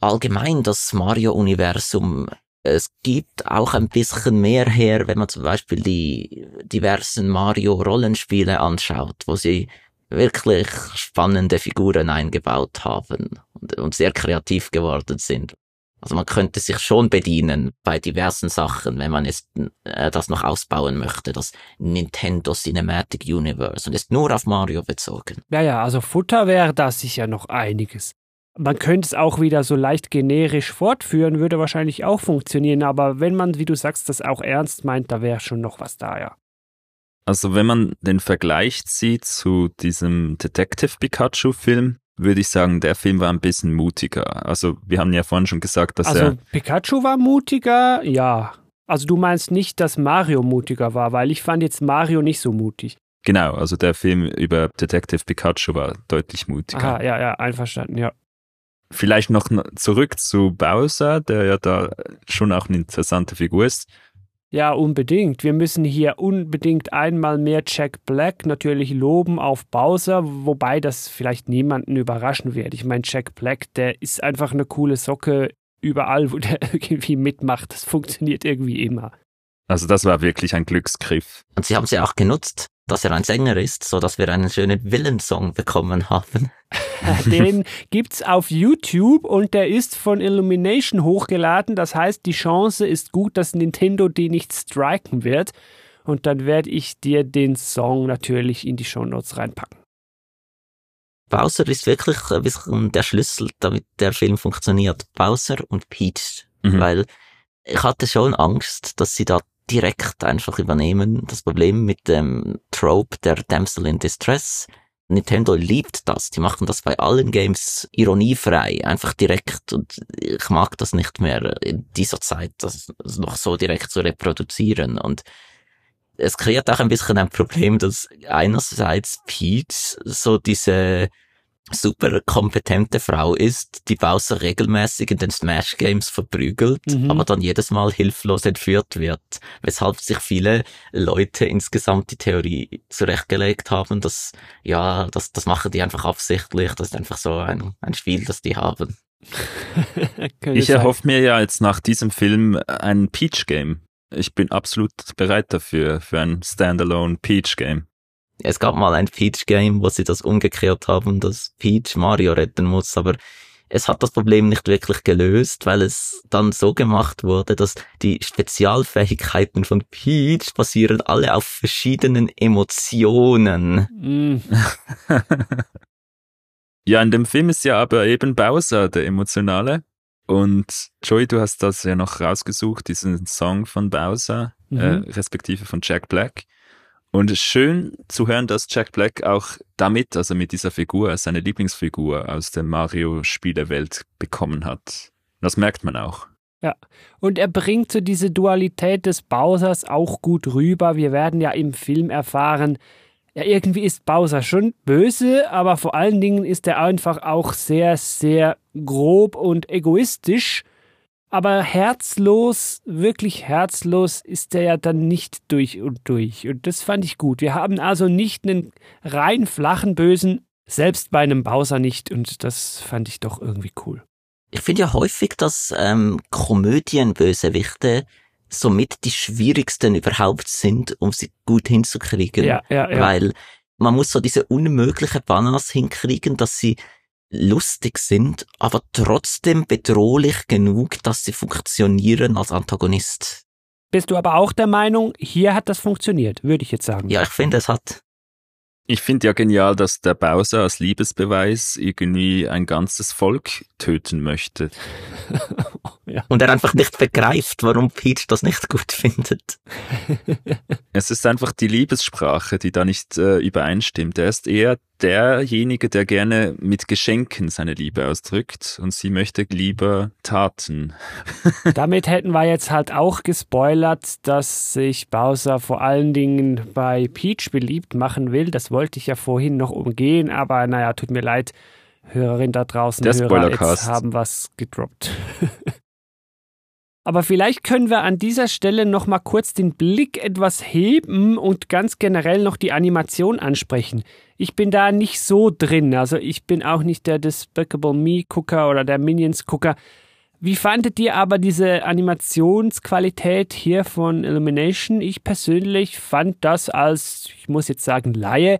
allgemein das Mario-Universum. Es gibt auch ein bisschen mehr her, wenn man zum Beispiel die diversen Mario-Rollenspiele anschaut, wo sie wirklich spannende Figuren eingebaut haben und, und sehr kreativ geworden sind. Also man könnte sich schon bedienen bei diversen Sachen, wenn man es, äh, das noch ausbauen möchte, das Nintendo Cinematic Universe und ist nur auf Mario bezogen. Ja, ja, also Futter wäre da sicher noch einiges. Man könnte es auch wieder so leicht generisch fortführen, würde wahrscheinlich auch funktionieren, aber wenn man, wie du sagst, das auch ernst meint, da wäre schon noch was da, ja. Also wenn man den Vergleich zieht zu diesem Detective Pikachu Film, würde ich sagen, der Film war ein bisschen mutiger. Also wir haben ja vorhin schon gesagt, dass Also er Pikachu war mutiger, ja. Also du meinst nicht, dass Mario mutiger war, weil ich fand jetzt Mario nicht so mutig. genau, also der Film über Detective Pikachu war deutlich mutiger. Aha, ja, ja, einverstanden, ja. Vielleicht noch zurück zu Bowser, der ja da schon auch eine interessante Figur ist. Ja, unbedingt. Wir müssen hier unbedingt einmal mehr Jack Black natürlich loben auf Bowser, wobei das vielleicht niemanden überraschen wird. Ich meine, Jack Black, der ist einfach eine coole Socke überall, wo der irgendwie mitmacht. Das funktioniert irgendwie immer. Also das war wirklich ein Glücksgriff. Und sie haben sie auch genutzt, dass er ein Sänger ist, so dass wir einen schönen Willensong bekommen haben. Den gibt's auf YouTube und der ist von Illumination hochgeladen. Das heißt, die Chance ist gut, dass Nintendo die nicht striken wird. Und dann werde ich dir den Song natürlich in die Shownotes reinpacken. Bowser ist wirklich ein bisschen der Schlüssel, damit der Film funktioniert. Bowser und Peach. Mhm. Weil ich hatte schon Angst, dass sie da direkt einfach übernehmen. Das Problem mit dem Trope der Damsel in Distress. Nintendo liebt das. Die machen das bei allen Games ironiefrei, einfach direkt. Und ich mag das nicht mehr in dieser Zeit, das noch so direkt zu reproduzieren. Und es kreiert auch ein bisschen ein Problem, dass einerseits Peach so diese super kompetente Frau ist, die Bowser regelmäßig in den Smash Games verprügelt, Mhm. aber dann jedes Mal hilflos entführt wird, weshalb sich viele Leute insgesamt die Theorie zurechtgelegt haben, dass ja, das, das machen die einfach absichtlich, das ist einfach so ein, ein Spiel, das die haben. Ich erhoffe mir ja jetzt nach diesem Film ein Peach-Game. Ich bin absolut bereit dafür, für ein Standalone Peach-Game. Es gab mal ein Peach-Game, wo sie das umgekehrt haben, dass Peach Mario retten muss, aber es hat das Problem nicht wirklich gelöst, weil es dann so gemacht wurde, dass die Spezialfähigkeiten von Peach basieren alle auf verschiedenen Emotionen. Mm, Ja, in dem Film ist ja aber eben Bowser der Emotionale. Und Joey, du hast das ja noch rausgesucht, diesen Song von Bowser, Mhm. äh, respektive von Jack Black. Und es ist schön zu hören, dass Jack Black auch damit, also mit dieser Figur, seine Lieblingsfigur aus der Mario-Spielewelt bekommen hat. Das merkt man auch. Und er bringt so diese Dualität des Bowsers auch gut rüber. Wir werden ja im Film erfahren, ja, irgendwie ist Bowser schon böse, aber vor allen Dingen ist er einfach auch sehr, sehr grob und egoistisch. Aber herzlos, wirklich herzlos ist er ja dann nicht durch und durch. Und das fand ich gut. Wir haben also nicht einen rein flachen Bösen, selbst bei einem Bowser nicht. Und das fand ich doch irgendwie cool. Ich finde ja häufig, dass ähm, Komödienbösewichte somit die schwierigsten überhaupt sind, um sie gut hinzukriegen. Ja, ja, ja. Weil man muss so diese unmögliche Balance hinkriegen, dass sie lustig sind, aber trotzdem bedrohlich genug, dass sie funktionieren als Antagonist. Bist du aber auch der Meinung, hier hat das funktioniert, würde ich jetzt sagen. Ja, ich finde, es hat Ich finde ja genial, dass der Bowser als Liebesbeweis irgendwie ein ganzes Volk töten möchte. ja. Und er einfach nicht begreift, warum Peach das nicht gut findet. Es ist einfach die Liebessprache, die da nicht äh, übereinstimmt. Er ist eher derjenige, der gerne mit Geschenken seine Liebe ausdrückt und sie möchte lieber Taten. Damit hätten wir jetzt halt auch gespoilert, dass sich Bowser vor allen Dingen bei Peach beliebt machen will. Das wollte ich ja vorhin noch umgehen, aber naja, tut mir leid, Hörerin da draußen, Der Hörer, Spoilercast. jetzt haben was gedroppt. Aber vielleicht können wir an dieser Stelle noch mal kurz den Blick etwas heben und ganz generell noch die Animation ansprechen. Ich bin da nicht so drin, also ich bin auch nicht der Despicable Me Gucker oder der Minions Gucker. Wie fandet ihr aber diese Animationsqualität hier von Illumination? Ich persönlich fand das als, ich muss jetzt sagen, Laie,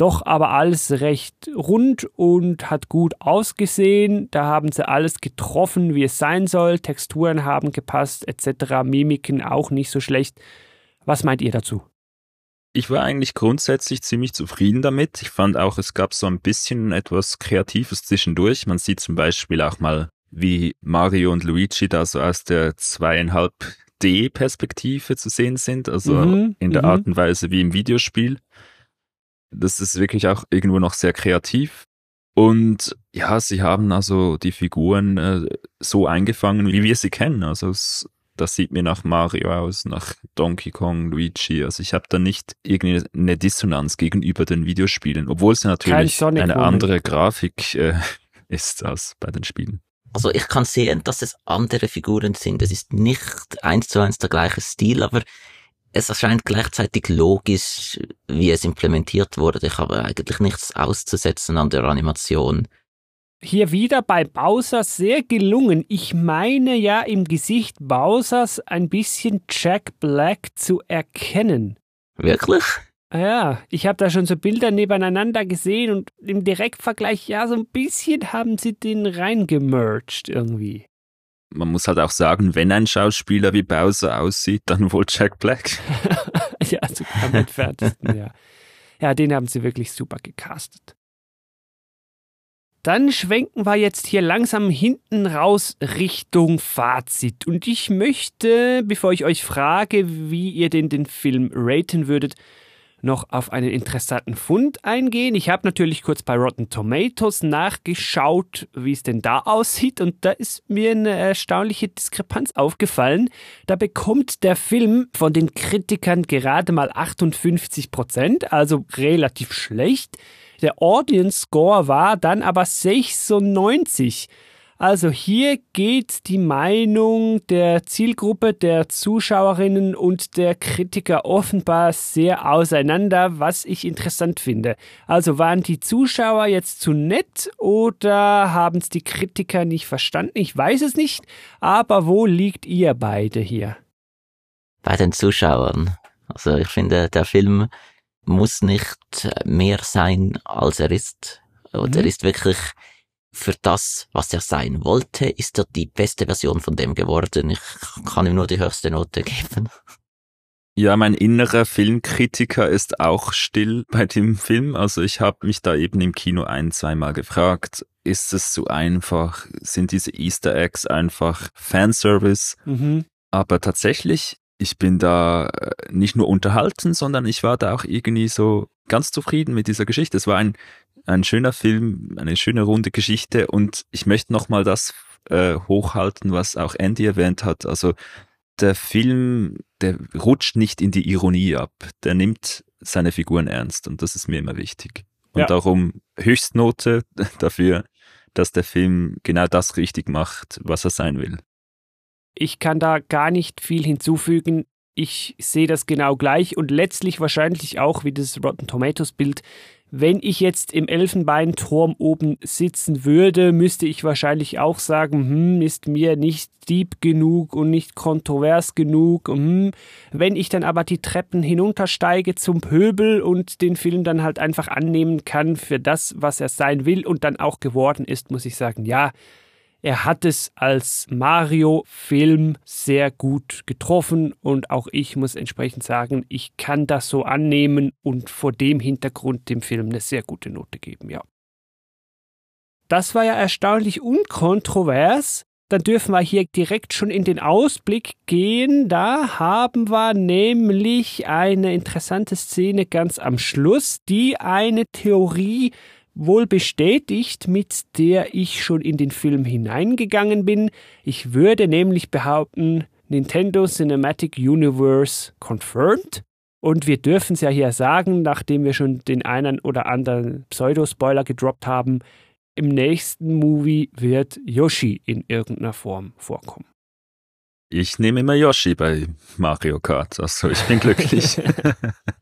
doch aber alles recht rund und hat gut ausgesehen. Da haben sie alles getroffen, wie es sein soll. Texturen haben gepasst, etc. Mimiken auch nicht so schlecht. Was meint ihr dazu? Ich war eigentlich grundsätzlich ziemlich zufrieden damit. Ich fand auch, es gab so ein bisschen etwas Kreatives zwischendurch. Man sieht zum Beispiel auch mal, wie Mario und Luigi da so aus der zweieinhalb D-Perspektive zu sehen sind, also Mhm, in der mhm. Art und Weise wie im Videospiel. Das ist wirklich auch irgendwo noch sehr kreativ. Und ja, sie haben also die Figuren äh, so eingefangen, wie wir sie kennen. Also es, das sieht mir nach Mario aus, nach Donkey Kong, Luigi. Also ich habe da nicht irgendwie eine Dissonanz gegenüber den Videospielen, obwohl es natürlich eine andere Grafik äh, ist als bei den Spielen. Also ich kann sehen, dass es andere Figuren sind. Es ist nicht eins zu eins der gleiche Stil, aber es erscheint gleichzeitig logisch, wie es implementiert wurde. Ich habe eigentlich nichts auszusetzen an der Animation. Hier wieder bei Bowser sehr gelungen. Ich meine ja im Gesicht Bowsers ein bisschen Jack Black zu erkennen. Wirklich? Ja, ich habe da schon so Bilder nebeneinander gesehen und im Direktvergleich, ja, so ein bisschen haben sie den reingemerged irgendwie. Man muss halt auch sagen, wenn ein Schauspieler wie Bowser aussieht, dann wohl Jack Black. ja, sogar am entferntesten, ja. Ja, den haben sie wirklich super gecastet. Dann schwenken wir jetzt hier langsam hinten raus Richtung Fazit. Und ich möchte, bevor ich euch frage, wie ihr denn den Film raten würdet, noch auf einen interessanten Fund eingehen. Ich habe natürlich kurz bei Rotten Tomatoes nachgeschaut, wie es denn da aussieht. Und da ist mir eine erstaunliche Diskrepanz aufgefallen. Da bekommt der Film von den Kritikern gerade mal 58 Prozent, also relativ schlecht. Der Audience Score war dann aber 96. Also hier geht die Meinung der Zielgruppe der Zuschauerinnen und der Kritiker offenbar sehr auseinander, was ich interessant finde. Also waren die Zuschauer jetzt zu nett oder haben es die Kritiker nicht verstanden? Ich weiß es nicht, aber wo liegt ihr beide hier? Bei den Zuschauern. Also ich finde, der Film muss nicht mehr sein, als er ist. Und Mhm. er ist wirklich für das, was er sein wollte, ist er die beste Version von dem geworden. Ich kann ihm nur die höchste Note geben. Ja, mein innerer Filmkritiker ist auch still bei dem Film. Also ich habe mich da eben im Kino ein, zweimal gefragt, ist es so einfach? Sind diese Easter Eggs einfach Fanservice? Mhm. Aber tatsächlich, ich bin da äh, nicht nur unterhalten, sondern ich war da auch irgendwie so ganz zufrieden mit dieser Geschichte. Es war ein, ein schöner Film, eine schöne runde Geschichte und ich möchte nochmal das äh, hochhalten, was auch Andy erwähnt hat. Also der Film, der rutscht nicht in die Ironie ab. Der nimmt seine Figuren ernst und das ist mir immer wichtig. Und Ja. darum Höchstnote dafür, dass der Film genau das richtig macht, was er sein will. Ich kann da gar nicht viel hinzufügen. Ich sehe das genau gleich und letztlich wahrscheinlich auch wie das Rotten Tomatoes Bild. Wenn ich jetzt im Elfenbeinturm oben sitzen würde, müsste ich wahrscheinlich auch sagen, hm, ist mir nicht deep genug und nicht kontrovers genug. Hm. Wenn ich dann aber die Treppen hinuntersteige zum Pöbel und den Film dann halt einfach annehmen kann für das, was er sein will und dann auch geworden ist, muss ich sagen, ja, er hat es als Mario-Film sehr gut getroffen und auch ich muss entsprechend sagen, ich kann das so annehmen und vor dem Hintergrund dem Film eine sehr gute Note geben, ja. Das war ja erstaunlich unkontrovers. dann dürfen wir hier direkt schon in den Ausblick gehen. Da haben wir nämlich eine interessante Szene ganz am Schluss, die eine Theorie wohl bestätigt, mit der ich schon in den Film hineingegangen bin. Ich würde nämlich behaupten, Nintendo Cinematic Universe confirmed. Und wir dürfen es ja hier sagen, nachdem wir schon den einen oder anderen Pseudo-Spoiler gedroppt haben, im nächsten Movie wird Yoshi in irgendeiner Form vorkommen. Ich nehme immer Yoshi bei Mario Kart, also ich bin glücklich.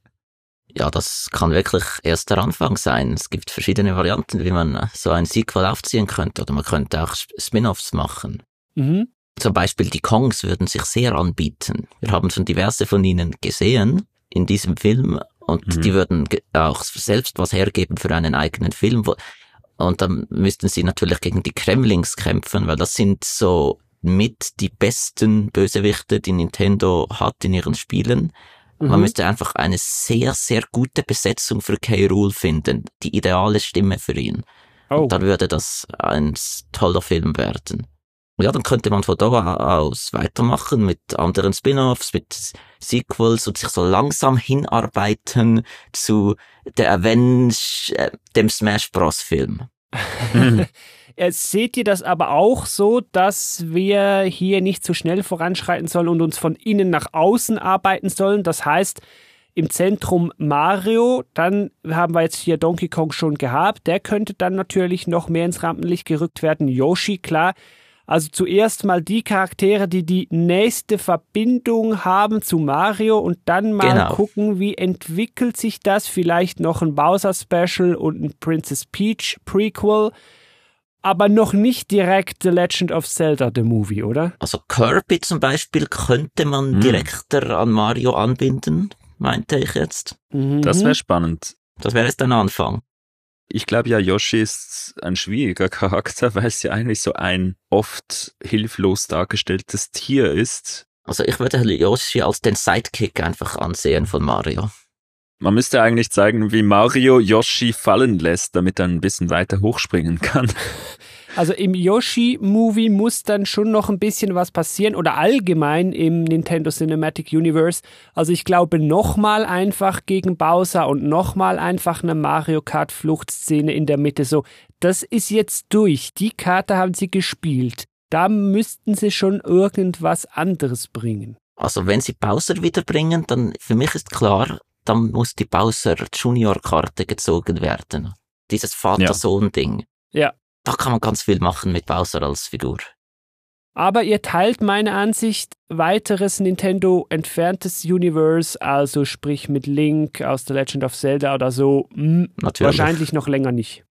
ja, das kann wirklich erst der Anfang sein. Es gibt verschiedene Varianten, wie man so ein Sequel aufziehen könnte, oder man könnte auch Spin-offs machen. Mhm. Zum Beispiel die Kongs würden sich sehr anbieten. Wir haben schon diverse von ihnen gesehen in diesem Film und mhm. die würden auch selbst was hergeben für einen eigenen Film. Und dann müssten sie natürlich gegen die Kremlings kämpfen, weil das sind so mit die besten Bösewichte, die Nintendo hat in ihren Spielen. Mhm. Man müsste einfach eine sehr, sehr gute Besetzung für K. Rool finden. Die ideale Stimme für ihn. Oh. Und dann würde das ein toller Film werden. Ja, dann könnte man von da aus weitermachen mit anderen Spin-offs, mit Sequels und sich so langsam hinarbeiten zu der Avenge, äh, dem Smash Bros. Film. Seht ihr das aber auch so, dass wir hier nicht zu schnell voranschreiten sollen und uns von innen nach außen arbeiten sollen? Das heißt, im Zentrum Mario, dann haben wir jetzt hier Donkey Kong schon gehabt, der könnte dann natürlich noch mehr ins Rampenlicht gerückt werden. Yoshi, klar, also zuerst mal die Charaktere, die die nächste Verbindung haben zu Mario und dann mal genau. gucken, wie entwickelt sich das. Vielleicht noch ein Bowser Special und ein Princess Peach Prequel. Aber noch nicht direkt The Legend of Zelda, the Movie, oder? Also Kirby zum Beispiel könnte man hm. direkter an Mario anbinden, meinte ich jetzt. Mhm. Das wäre spannend. Das wäre jetzt ein Anfang. Ich glaube ja, Yoshi ist ein schwieriger Charakter, weil es ja eigentlich so ein oft hilflos dargestelltes Tier ist. Also ich würde Yoshi als den Sidekick einfach ansehen von Mario. Man müsste eigentlich zeigen, wie Mario Yoshi fallen lässt, damit er ein bisschen weiter hochspringen kann. Also im Yoshi-Movie muss dann schon noch ein bisschen was passieren oder allgemein im Nintendo Cinematic Universe. Also ich glaube nochmal einfach gegen Bowser und nochmal einfach eine Mario Kart Fluchtszene in der Mitte. So, das ist jetzt durch. Die Karte haben sie gespielt. Da müssten sie schon irgendwas anderes bringen. Also wenn sie Bowser wiederbringen, dann für mich ist klar, dann muss die Bowser Junior Karte gezogen werden. Dieses Vater-Sohn-Ding. Ja da kann man ganz viel machen mit Bowser als Figur. Aber ihr teilt meine Ansicht, weiteres Nintendo entferntes Universe, also sprich mit Link aus The Legend of Zelda oder so, mh, hm, wahrscheinlich noch länger nicht.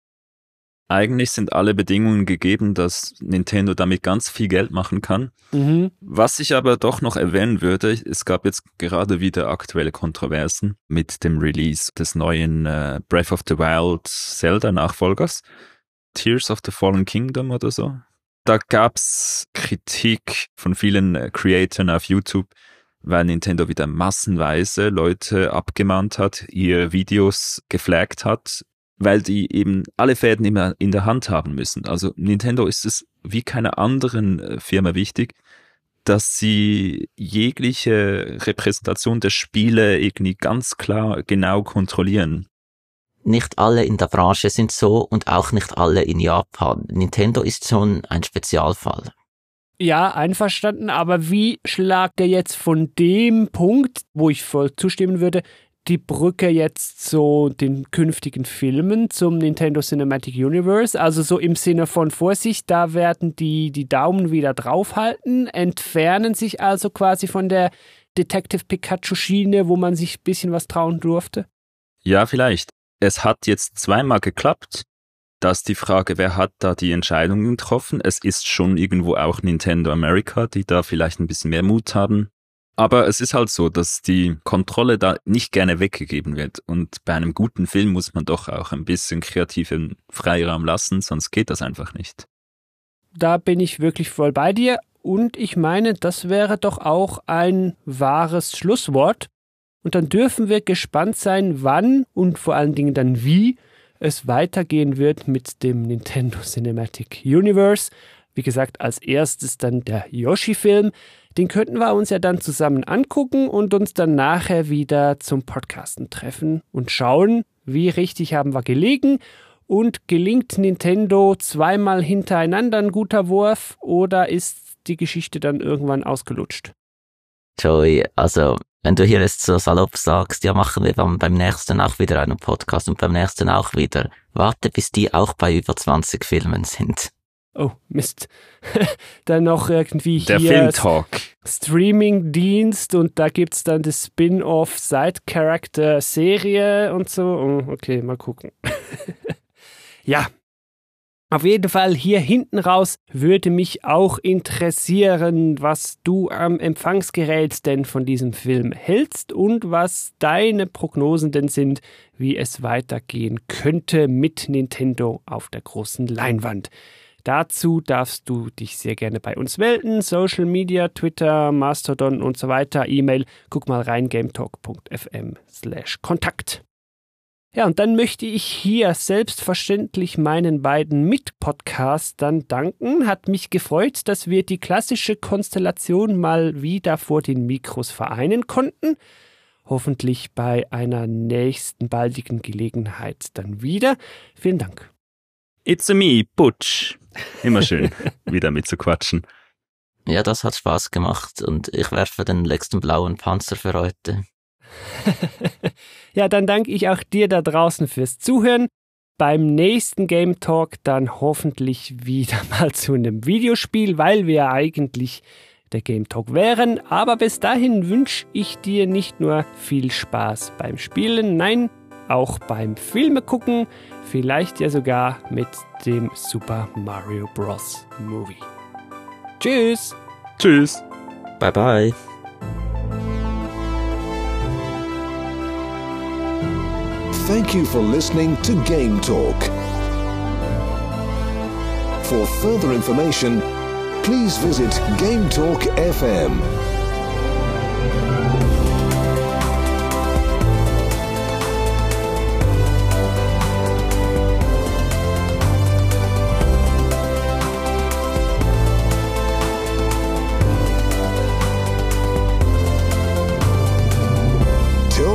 Eigentlich sind alle Bedingungen gegeben, dass Nintendo damit ganz viel Geld machen kann. Mhm. Was ich aber doch noch erwähnen würde, es gab jetzt gerade wieder aktuelle Kontroversen mit dem Release des neuen äh, Breath of the Wild Zelda Nachfolgers. Tears of the Fallen Kingdom oder so. Da gab's Kritik von vielen äh, Creatoren auf YouTube, weil Nintendo wieder massenweise Leute abgemahnt hat, ihr Videos geflaggt hat, weil die eben alle Fäden immer in der Hand haben müssen. Also Nintendo ist es wie keiner anderen äh, Firma wichtig, dass sie jegliche Repräsentation der Spiele irgendwie ganz klar genau kontrollieren nicht alle in der Branche sind so und auch nicht alle in Japan. Nintendo ist schon ein Spezialfall. Ja, einverstanden, aber wie schlagt er jetzt von dem Punkt, wo ich voll zustimmen würde, die Brücke jetzt so den künftigen Filmen zum Nintendo Cinematic Universe? Also so im Sinne von Vorsicht, da werden die die Daumen wieder draufhalten, entfernen sich also quasi von der Detective Pikachu Schiene, wo man sich ein bisschen was trauen durfte? Ja, vielleicht es hat jetzt zweimal geklappt. dass die Frage, wer hat da die Entscheidungen getroffen? Es ist schon irgendwo auch Nintendo America, die da vielleicht ein bisschen mehr Mut haben. Aber es ist halt so, dass die Kontrolle da nicht gerne weggegeben wird. Und bei einem guten Film muss man doch auch ein bisschen kreativen Freiraum lassen, sonst geht das einfach nicht. Da bin ich wirklich voll bei dir. Und ich meine, das wäre doch auch ein wahres Schlusswort. Und dann dürfen wir gespannt sein, wann und vor allen Dingen dann wie es weitergehen wird mit dem Nintendo Cinematic Universe. Wie gesagt, als erstes dann der Yoshi-Film. Den könnten wir uns ja dann zusammen angucken und uns dann nachher wieder zum Podcasten treffen und schauen, wie richtig haben wir gelegen und gelingt Nintendo zweimal hintereinander ein guter Wurf oder ist die Geschichte dann irgendwann ausgelutscht? Joey, also wenn du hier jetzt so salopp sagst, ja, machen wir dann beim nächsten auch wieder einen Podcast und beim nächsten auch wieder, warte, bis die auch bei über 20 Filmen sind. Oh, Mist. dann noch irgendwie Der hier Filmtalk. Streaming-Dienst und da gibt's dann das Spin-off Side-Character-Serie und so. Oh, okay, mal gucken. ja. Auf jeden Fall hier hinten raus würde mich auch interessieren, was du am Empfangsgerät denn von diesem Film hältst und was deine Prognosen denn sind, wie es weitergehen könnte mit Nintendo auf der großen Leinwand. Dazu darfst du dich sehr gerne bei uns melden. Social Media, Twitter, Mastodon und so weiter, E-Mail. Guck mal rein, gametalk.fm slash Kontakt. Ja, und dann möchte ich hier selbstverständlich meinen beiden Mitpodcastern danken. Hat mich gefreut, dass wir die klassische Konstellation mal wieder vor den Mikros vereinen konnten. Hoffentlich bei einer nächsten baldigen Gelegenheit dann wieder. Vielen Dank. It's a me, Butch. Immer schön, wieder mitzuquatschen. Ja, das hat Spaß gemacht und ich werfe den letzten blauen Panzer für heute. ja, dann danke ich auch dir da draußen fürs Zuhören. Beim nächsten Game Talk dann hoffentlich wieder mal zu einem Videospiel, weil wir eigentlich der Game Talk wären. Aber bis dahin wünsche ich dir nicht nur viel Spaß beim Spielen, nein, auch beim Filme gucken, vielleicht ja sogar mit dem Super Mario Bros. Movie. Tschüss! Tschüss. Bye bye. Thank you for listening to Game Talk. For further information, please visit Game Talk FM.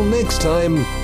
Next time.